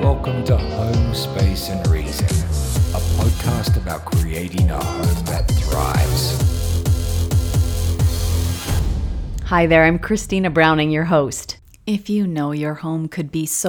welcome to Home Space and Reason, a podcast about creating a home that thrives. Hi there, I'm Christina Browning, your host. If you know your home could be so